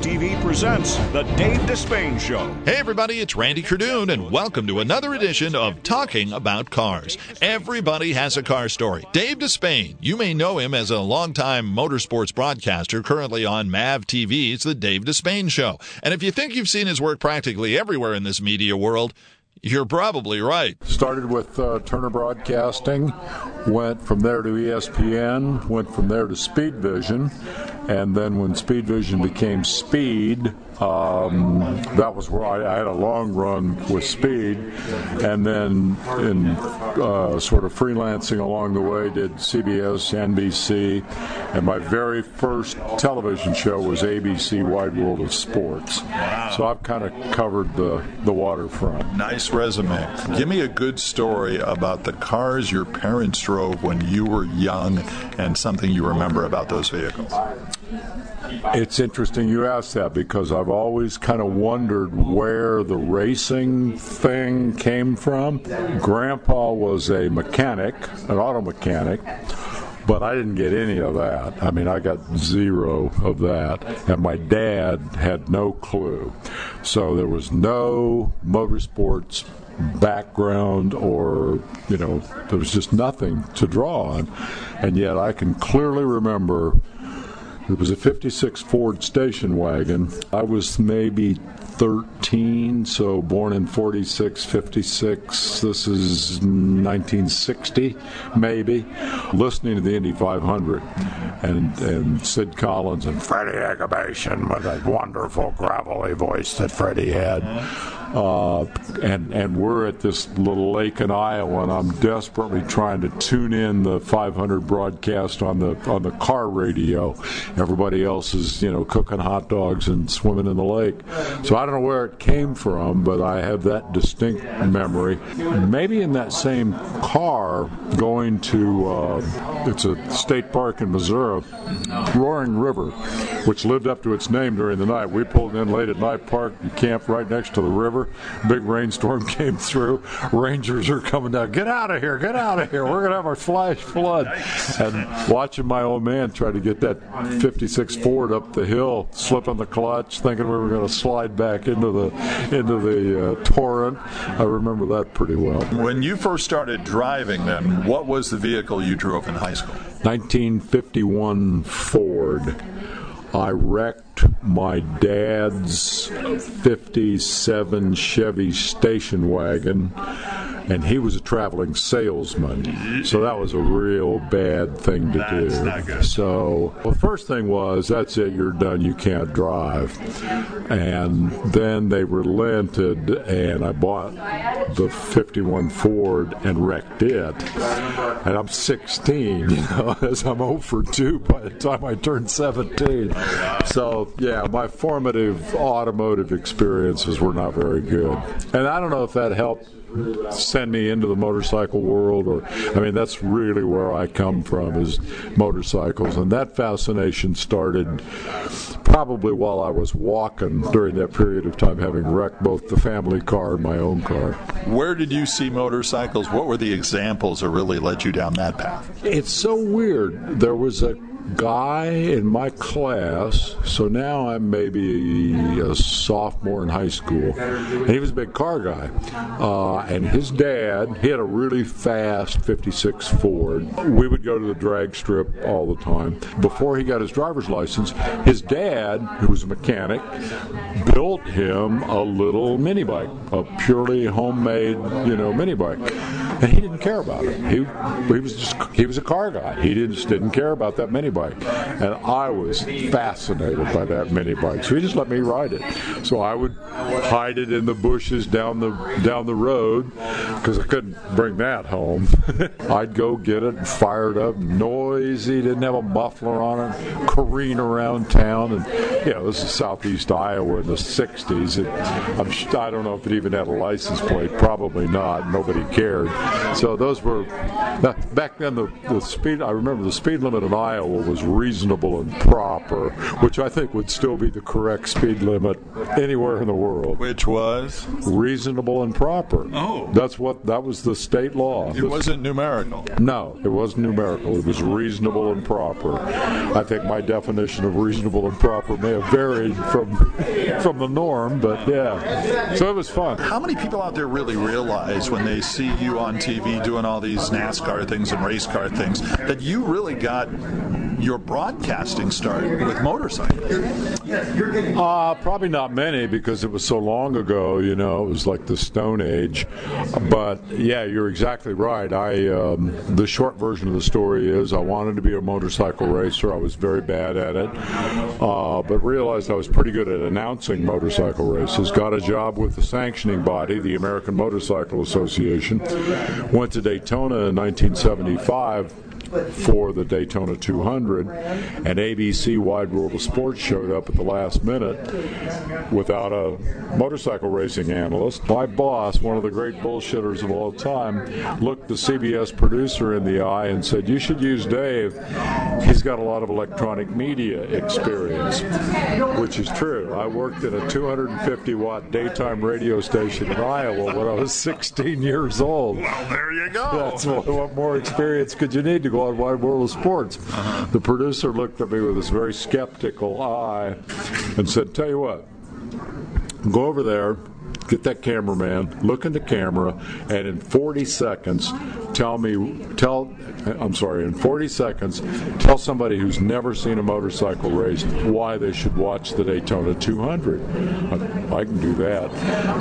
TV presents The Dave Despain Show. Hey, everybody, it's Randy Kerdoon, and welcome to another edition of Talking About Cars. Everybody has a car story. Dave Despain, you may know him as a longtime motorsports broadcaster currently on MAV TV's The Dave Despain Show. And if you think you've seen his work practically everywhere in this media world, you're probably right. Started with uh, Turner Broadcasting, went from there to ESPN, went from there to Speed Vision, and then when Speed Vision became Speed, um, that was where I, I, had a long run with Speed, and then in uh, sort of freelancing along the way, did CBS, NBC, and my very first television show was ABC Wide World of Sports. Wow. So I've kind of covered the the waterfront. Nice resume. Give me a good story about the cars your parents drove when you were young, and something you remember about those vehicles. It's interesting you ask that because I've always kind of wondered where the racing thing came from. Grandpa was a mechanic, an auto mechanic, but I didn't get any of that. I mean, I got zero of that, and my dad had no clue. So there was no motorsports background or you know there was just nothing to draw on and yet i can clearly remember it was a 56 Ford station wagon. I was maybe 13, so born in 46, 56. This is 1960, maybe. Listening to the Indy 500 and, and Sid Collins and Freddie Agabashian with that wonderful gravelly voice that Freddie had. Uh, and and we're at this little lake in Iowa, and I'm desperately trying to tune in the 500 broadcast on the on the car radio. Everybody else is you know cooking hot dogs and swimming in the lake. So I don't know where it came from, but I have that distinct memory. Maybe in that same car going to uh, it's a state park in Missouri, Roaring River, which lived up to its name during the night. We pulled in late at night, parked and camped right next to the river Big rainstorm came through. Rangers are coming down. Get out of here! Get out of here! We're gonna have our flash flood. And watching my old man try to get that 56 Ford up the hill, slipping the clutch, thinking we were going to slide back into the into the uh, torrent. I remember that pretty well. When you first started driving, then what was the vehicle you drove in high school? 1951 Ford. I wrecked my dad's 57 Chevy station wagon and he was a traveling salesman. So that was a real bad thing to that's do. Not good. So well, the first thing was that's it, you're done, you can't drive. And then they relented, and I bought the 51 Ford and wrecked it. And I'm 16, you know, as I'm 0 for 2 by the time I turned 17. So yeah, my formative automotive experiences were not very good. And I don't know if that helped send me into the motorcycle world or I mean that's really where I come from is motorcycles and that fascination started probably while I was walking during that period of time having wrecked both the family car and my own car. Where did you see motorcycles? What were the examples that really led you down that path? It's so weird. There was a guy in my class, so now I'm maybe a sophomore in high school, and he was a big car guy. Uh, and his dad, he had a really fast 56 Ford. We would go to the drag strip all the time. Before he got his driver's license, his dad, who was a mechanic, built him a little mini bike, a purely homemade, you know, mini bike. And he didn't care about it. He, he was just he was a car guy. He just didn't care about that mini bike. And I was fascinated by that mini bike. So he just let me ride it. So I would hide it in the bushes down the down the road because I couldn't bring that home. I'd go get it and fire it up, noisy, didn't have a muffler on it, careen around town. And, you know, this is southeast Iowa in the 60s. It, I'm, I don't know if it even had a license plate, probably not. Nobody cared. So those were back then. The, the speed I remember the speed limit in Iowa was reasonable and proper, which I think would still be the correct speed limit anywhere in the world. Which was reasonable and proper. Oh, that's what that was the state law. It wasn't numerical. No, it wasn't numerical. It was reasonable and proper. I think my definition of reasonable and proper may have varied from from the norm, but yeah. So it was fun. How many people out there really realize when they see you on TV doing all these NASCAR things and race car things that you really got your broadcasting started with Uh, probably not many because it was so long ago. You know, it was like the Stone Age. But yeah, you're exactly right. I um, the short version of the story is I wanted to be a motorcycle racer. I was very bad at it, uh, but realized I was pretty good at announcing motorcycle races. Got a job with the sanctioning body, the American Motorcycle Association. Went to Daytona in 1975 for the Daytona 200, and ABC Wide World of Sports showed up at the last minute without a motorcycle racing analyst. My boss, one of the great bullshitters of all time, looked the CBS producer in the eye and said, You should use Dave. He's got a lot of electronic media experience, which is true. I worked at a 250 watt daytime radio station in Iowa when I was 16 years old. Well, there you go. That's what, what more experience could you need to on Wide World of Sports. The producer looked at me with this very skeptical eye and said, Tell you what, go over there, get that cameraman, look in the camera, and in 40 seconds, tell me, tell, I'm sorry, in 40 seconds, tell somebody who's never seen a motorcycle race why they should watch the Daytona 200. I, I can do that.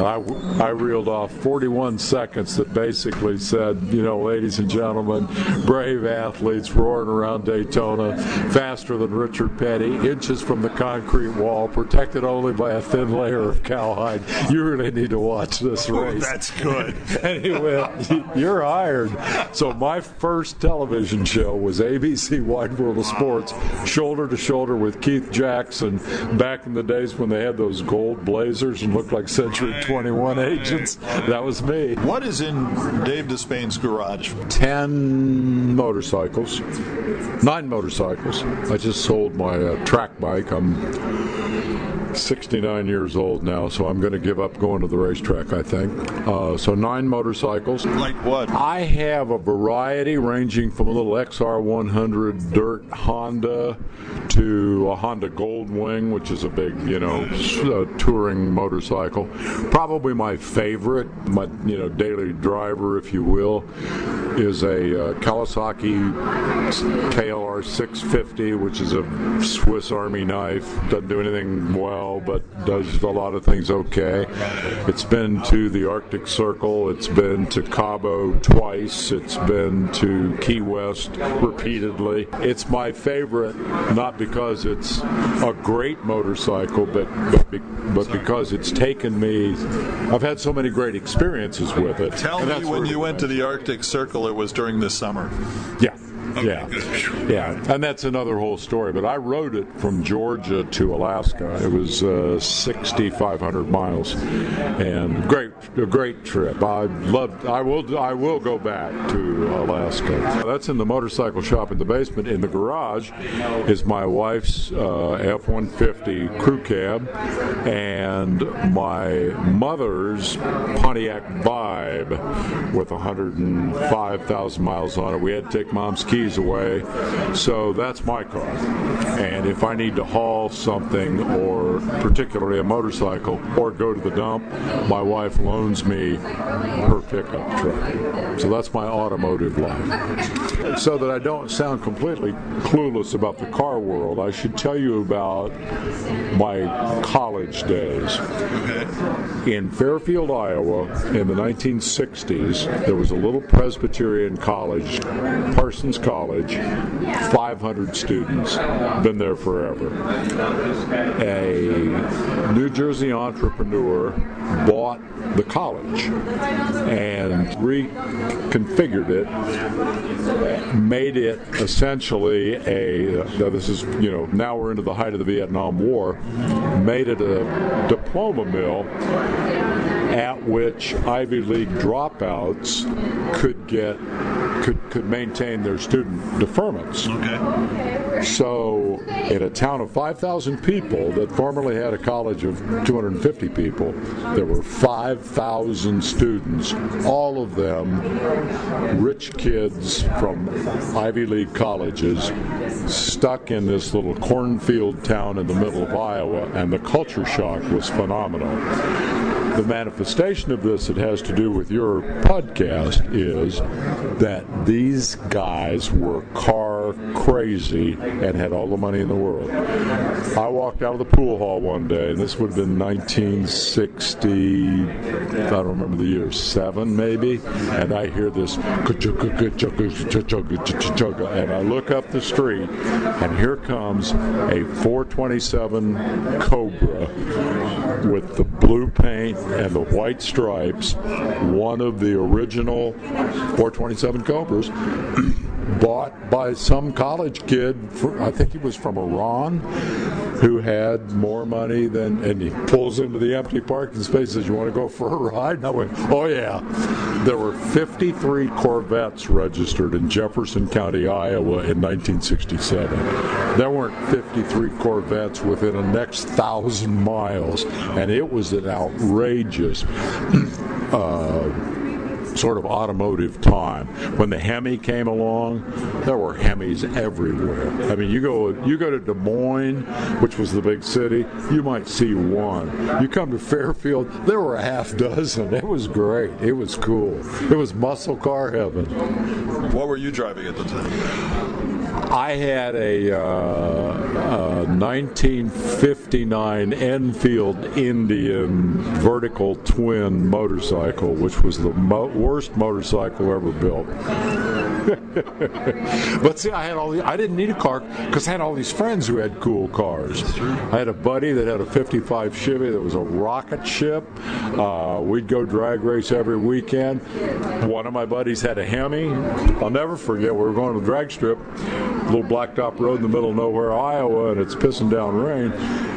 I, I reeled off 41 seconds that basically said, you know, ladies and gentlemen, brave athletes roaring around Daytona, faster than Richard Petty, inches from the concrete wall, protected only by a thin layer of cowhide. You really need to watch this oh, race. Oh, that's good. and he went, You're hired. So my first television show was ABC Wide World of Sports, shoulder to shoulder with Keith Jackson back in the days when they had those gold blazers and looked like Century 21 agents. That was me. What is in Dave Despain's garage? Ten motorcycles, nine motorcycles. I just sold my uh, track bike. I'm 69 years old now, so I'm going to give up going to the racetrack, I think. Uh, so, nine motorcycles. Like what? I have a variety ranging from a little XR100 dirt Honda to a Honda Goldwing, which is a big, you know, uh, touring motorcycle. Probably my favorite, my, you know, daily driver, if you will, is a uh, Kawasaki KLR 650, which is a Swiss Army knife. Doesn't do anything well well, but does a lot of things okay. It's been to the Arctic Circle, it's been to Cabo twice, it's been to Key West repeatedly. It's my favorite, not because it's a great motorcycle, but but, but because it's taken me. I've had so many great experiences with it. Tell me when you went to the Arctic Circle, it was during the summer. Yeah. Okay, yeah, good. yeah, and that's another whole story. But I rode it from Georgia to Alaska. It was uh, 6,500 miles, and great, a great trip. I loved. I will. I will go back to Alaska. That's in the motorcycle shop in the basement. In the garage is my wife's uh, F-150 crew cab and my mother's Pontiac Vibe with 105,000 miles on it. We had to take mom's keys away. So that's my car. And if I need to haul something, or particularly a motorcycle, or go to the dump, my wife loans me her pickup truck. So that's my automotive life. So that I don't sound completely clueless about the car world, I should tell you about my college days. In Fairfield, Iowa, in the 1960s, there was a little Presbyterian college, Parsons College college, 500 students, been there forever. A New Jersey entrepreneur bought the college and reconfigured it, made it essentially a. Now this is you know now we're into the height of the Vietnam War, made it a diploma mill at which Ivy League dropouts could get could could maintain their student deferments. Okay. So, in a town of 5,000 people that formerly had a college of 250 people, there were 5,000 students, all of them rich kids from Ivy League colleges, stuck in this little cornfield town in the middle of Iowa, and the culture shock was phenomenal the manifestation of this that has to do with your podcast is that these guys were car crazy and had all the money in the world. I walked out of the pool hall one day, and this would have been 1960, I don't remember the year, seven maybe, and I hear this, and I look up the street, and here comes a 427 Cobra with the blue paint and the white stripes, one of the original 427 Cobras. bought by some college kid, for, I think he was from Iran, who had more money than, and he pulls into the empty parking space says, You want to go for a ride? And I went, Oh, yeah. There were 53 Corvettes registered in Jefferson County, Iowa in 1967. There weren't 53 Corvettes within the next thousand miles, and it was an outrageous. Uh, sort of automotive time. When the Hemi came along, there were Hemis everywhere. I mean, you go you go to Des Moines, which was the big city, you might see one. You come to Fairfield, there were a half dozen. It was great. It was cool. It was muscle car heaven. What were you driving at the time? I had a, uh, a 1959 Enfield Indian vertical twin motorcycle, which was the mo- worst motorcycle ever built. but see, I had all the, I didn't need a car because I had all these friends who had cool cars. I had a buddy that had a 55 Chevy that was a rocket ship. Uh, we'd go drag race every weekend. One of my buddies had a Hemi. I'll never forget. We were going to the drag strip, little blacktop road in the middle of nowhere, Iowa, and it's pissing down rain.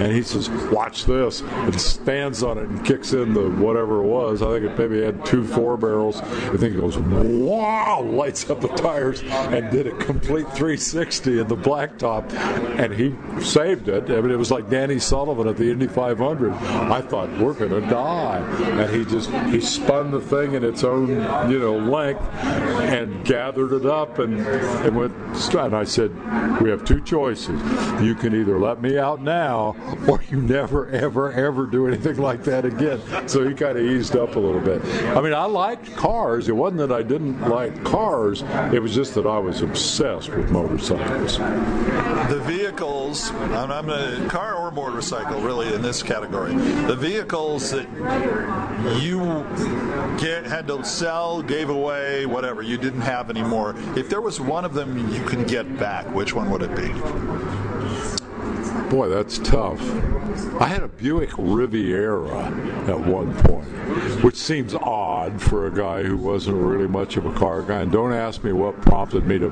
And he says, "Watch this!" and stands on it and kicks in the whatever it was. I think it maybe had two four barrels. I think it goes, "Wow!" Lights up the tires and did a complete 360 in the blacktop, and he saved it. I mean, it was like Danny Sullivan at the Indy 500. I thought we're gonna die, and he just he spun the thing in its own you know length and gathered it up and and went. And I said, we have two choices. You can either let me out now, or you never ever ever do anything like that again. So he kind of eased up a little bit. I mean, I liked cars. It wasn't that I didn't like cars. It was just that I was obsessed with motorcycles. The vehicles, I'm, I'm a car or motorcycle, really, in this category. The vehicles that you get, had to sell, gave away, whatever, you didn't have anymore. If there was one of them you can get back, which one would it be? Boy, that's tough. I had a Buick Riviera at one point, which seems odd for a guy who wasn't really much of a car guy. And don't ask me what prompted me to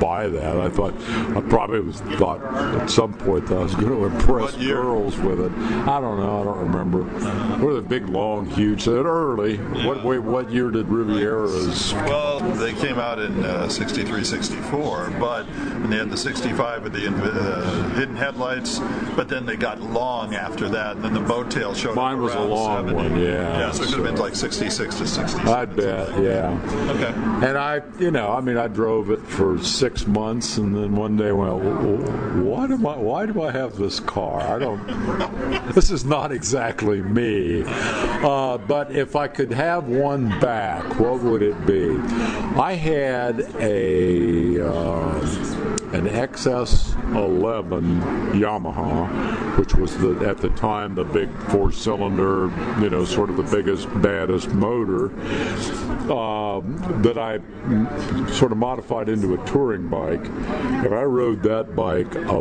buy that. I thought I probably was thought at some point that I was going to impress girls with it. I don't know. I don't remember. What are the big, long, huge? That early. Yeah. What wait, What year did Rivieras? Well, they came out in uh, 63, 64, but and they had the 65 with the uh, hidden headlights but then they got long after that, and then the boat tail showed up. Mine was a long 70. one, yeah. Yeah, so it could have been like 66 to 67. I bet, yeah. Okay. And I, you know, I mean, I drove it for six months, and then one day went, "Why do I? Why do I have this car? I don't. this is not exactly me." Uh, but if I could have one back, what would it be? I had a. Uh, an XS11 Yamaha, which was the at the time the big four-cylinder, you know, sort of the biggest, baddest motor um, that I sort of modified into a touring bike. And I rode that bike a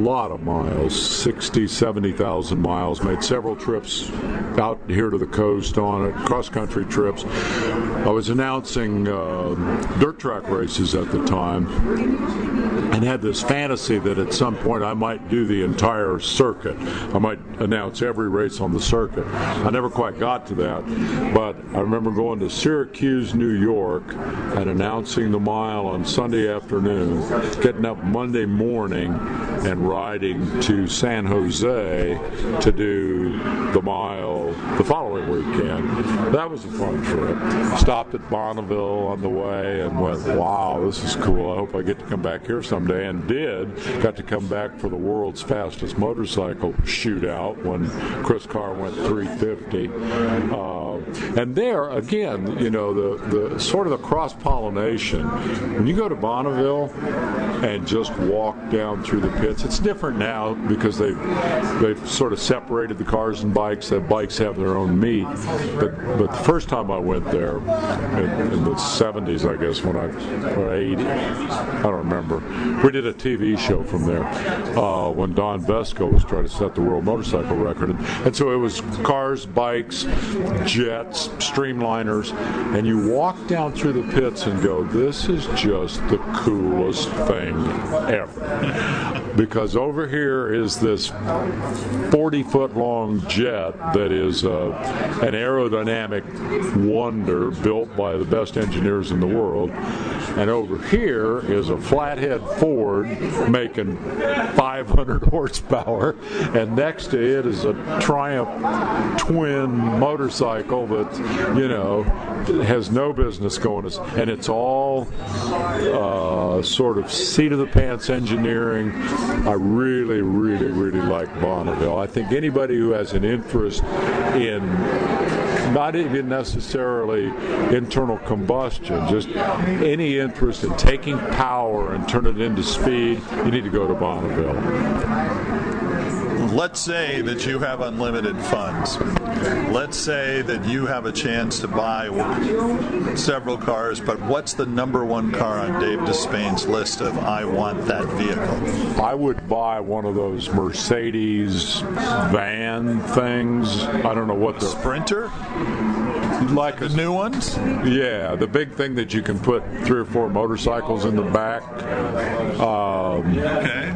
lot of miles, 60, 70,000 miles, made several trips out here to the coast on it, cross-country trips. I was announcing uh, dirt track races at the time and had this fantasy that at some point I might do the entire circuit. I might announce every race on the circuit. I never quite got to that, but I remember going to Syracuse, New York, and announcing the mile on Sunday afternoon, getting up Monday morning and riding to San Jose to do the mile the following weekend. That was a fun trip. Stopped at Bonneville on the way and went, wow, this is cool. I hope I get to come back here someday. And did. Got to come back for the world's fastest motorcycle shootout when Chris Carr went 350. Uh, and there, again, you know, the, the sort of the cross pollination. When you go to Bonneville and just walk down through the pits, it's different now because they've, they've sort of separated the cars and bikes. The bikes have their own meet. But, but the first time I went there, in, in the 70s, I guess, when I, or 80, I don't remember, we did a TV show from there uh, when Don Vesco was trying to set the world motorcycle record. And, and so it was cars, bikes, jets, streamliners, and you walk down through the pits and go, this is just the coolest thing ever. Because over here is this 40 foot long jet that is uh, an aerodynamic wonder built by the best engineers in the world. And over here is a flathead Ford making 500 horsepower, and next to it is a Triumph twin motorcycle that, you know, has no business going. And it's all uh, sort of seat of the pants engineering. I really, really, really like Bonneville. I think anybody who has an interest in not even necessarily internal combustion, just any interest in taking power and turn it into speed, you need to go to Bonneville. Let's say that you have unlimited funds. Let's say that you have a chance to buy several cars, but what's the number one car on Dave Despain's list of I want that vehicle? I would buy one of those Mercedes van things. I don't know what the Sprinter? like the new ones? Yeah, the big thing that you can put three or four motorcycles in the back. Um, okay.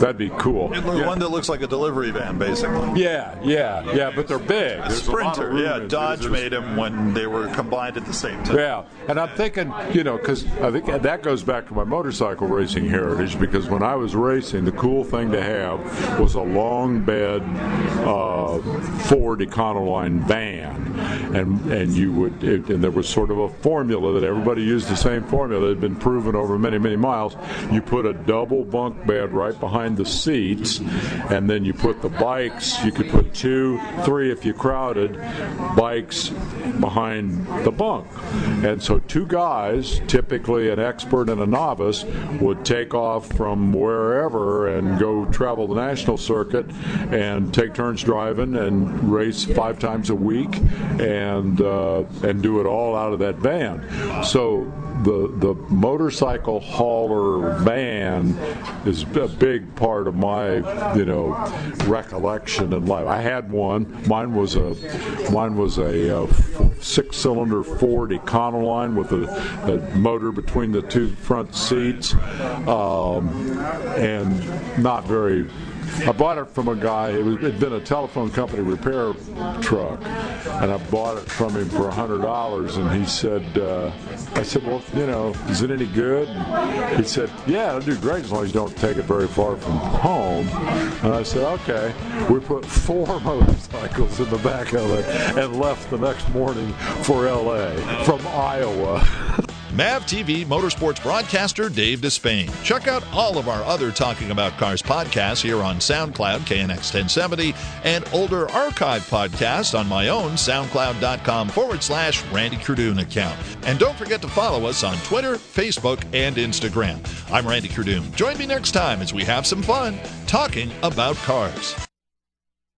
That'd be cool. Yeah. one that looks like a delivery van, basically. Yeah, yeah, yeah, but they're big. A Sprinter, yeah. Dodge made them when they were combined at the same time. Yeah, and I'm thinking, you know, because I think that goes back to my motorcycle racing heritage. Because when I was racing, the cool thing to have was a long bed uh, Ford Econoline van, and and you would, it, and there was sort of a formula that everybody used the same formula that had been proven over many many miles. You put a double bunk bed right behind the seats, and then you put the bikes. You could put two, three if you crowded, bikes behind the bunk. And so two guys, typically an expert and a novice, would take off from wherever and go travel the national circuit and take turns driving and race five times a week and uh, and do it all out of that van. So the the motorcycle hauler van is a big part of my you know recollection in life. I had one. Mine was a mine was a, a six cylinder Ford Econoline with a, a, motor between the two front seats, um, and not very I bought it from a guy. It had been a telephone company repair truck, and I bought it from him for a hundred dollars. And he said, uh, "I said, well, you know, is it any good?" He said, "Yeah, it'll do great as long as you don't take it very far from home." And I said, "Okay." We put four motorcycles in the back of it and left the next morning for L.A. from Iowa. MAV TV motorsports broadcaster Dave Despain. Check out all of our other Talking About Cars podcasts here on SoundCloud, KNX 1070, and older archive podcasts on my own SoundCloud.com forward slash Randy Kerdoon account. And don't forget to follow us on Twitter, Facebook, and Instagram. I'm Randy Kerdoon. Join me next time as we have some fun talking about cars.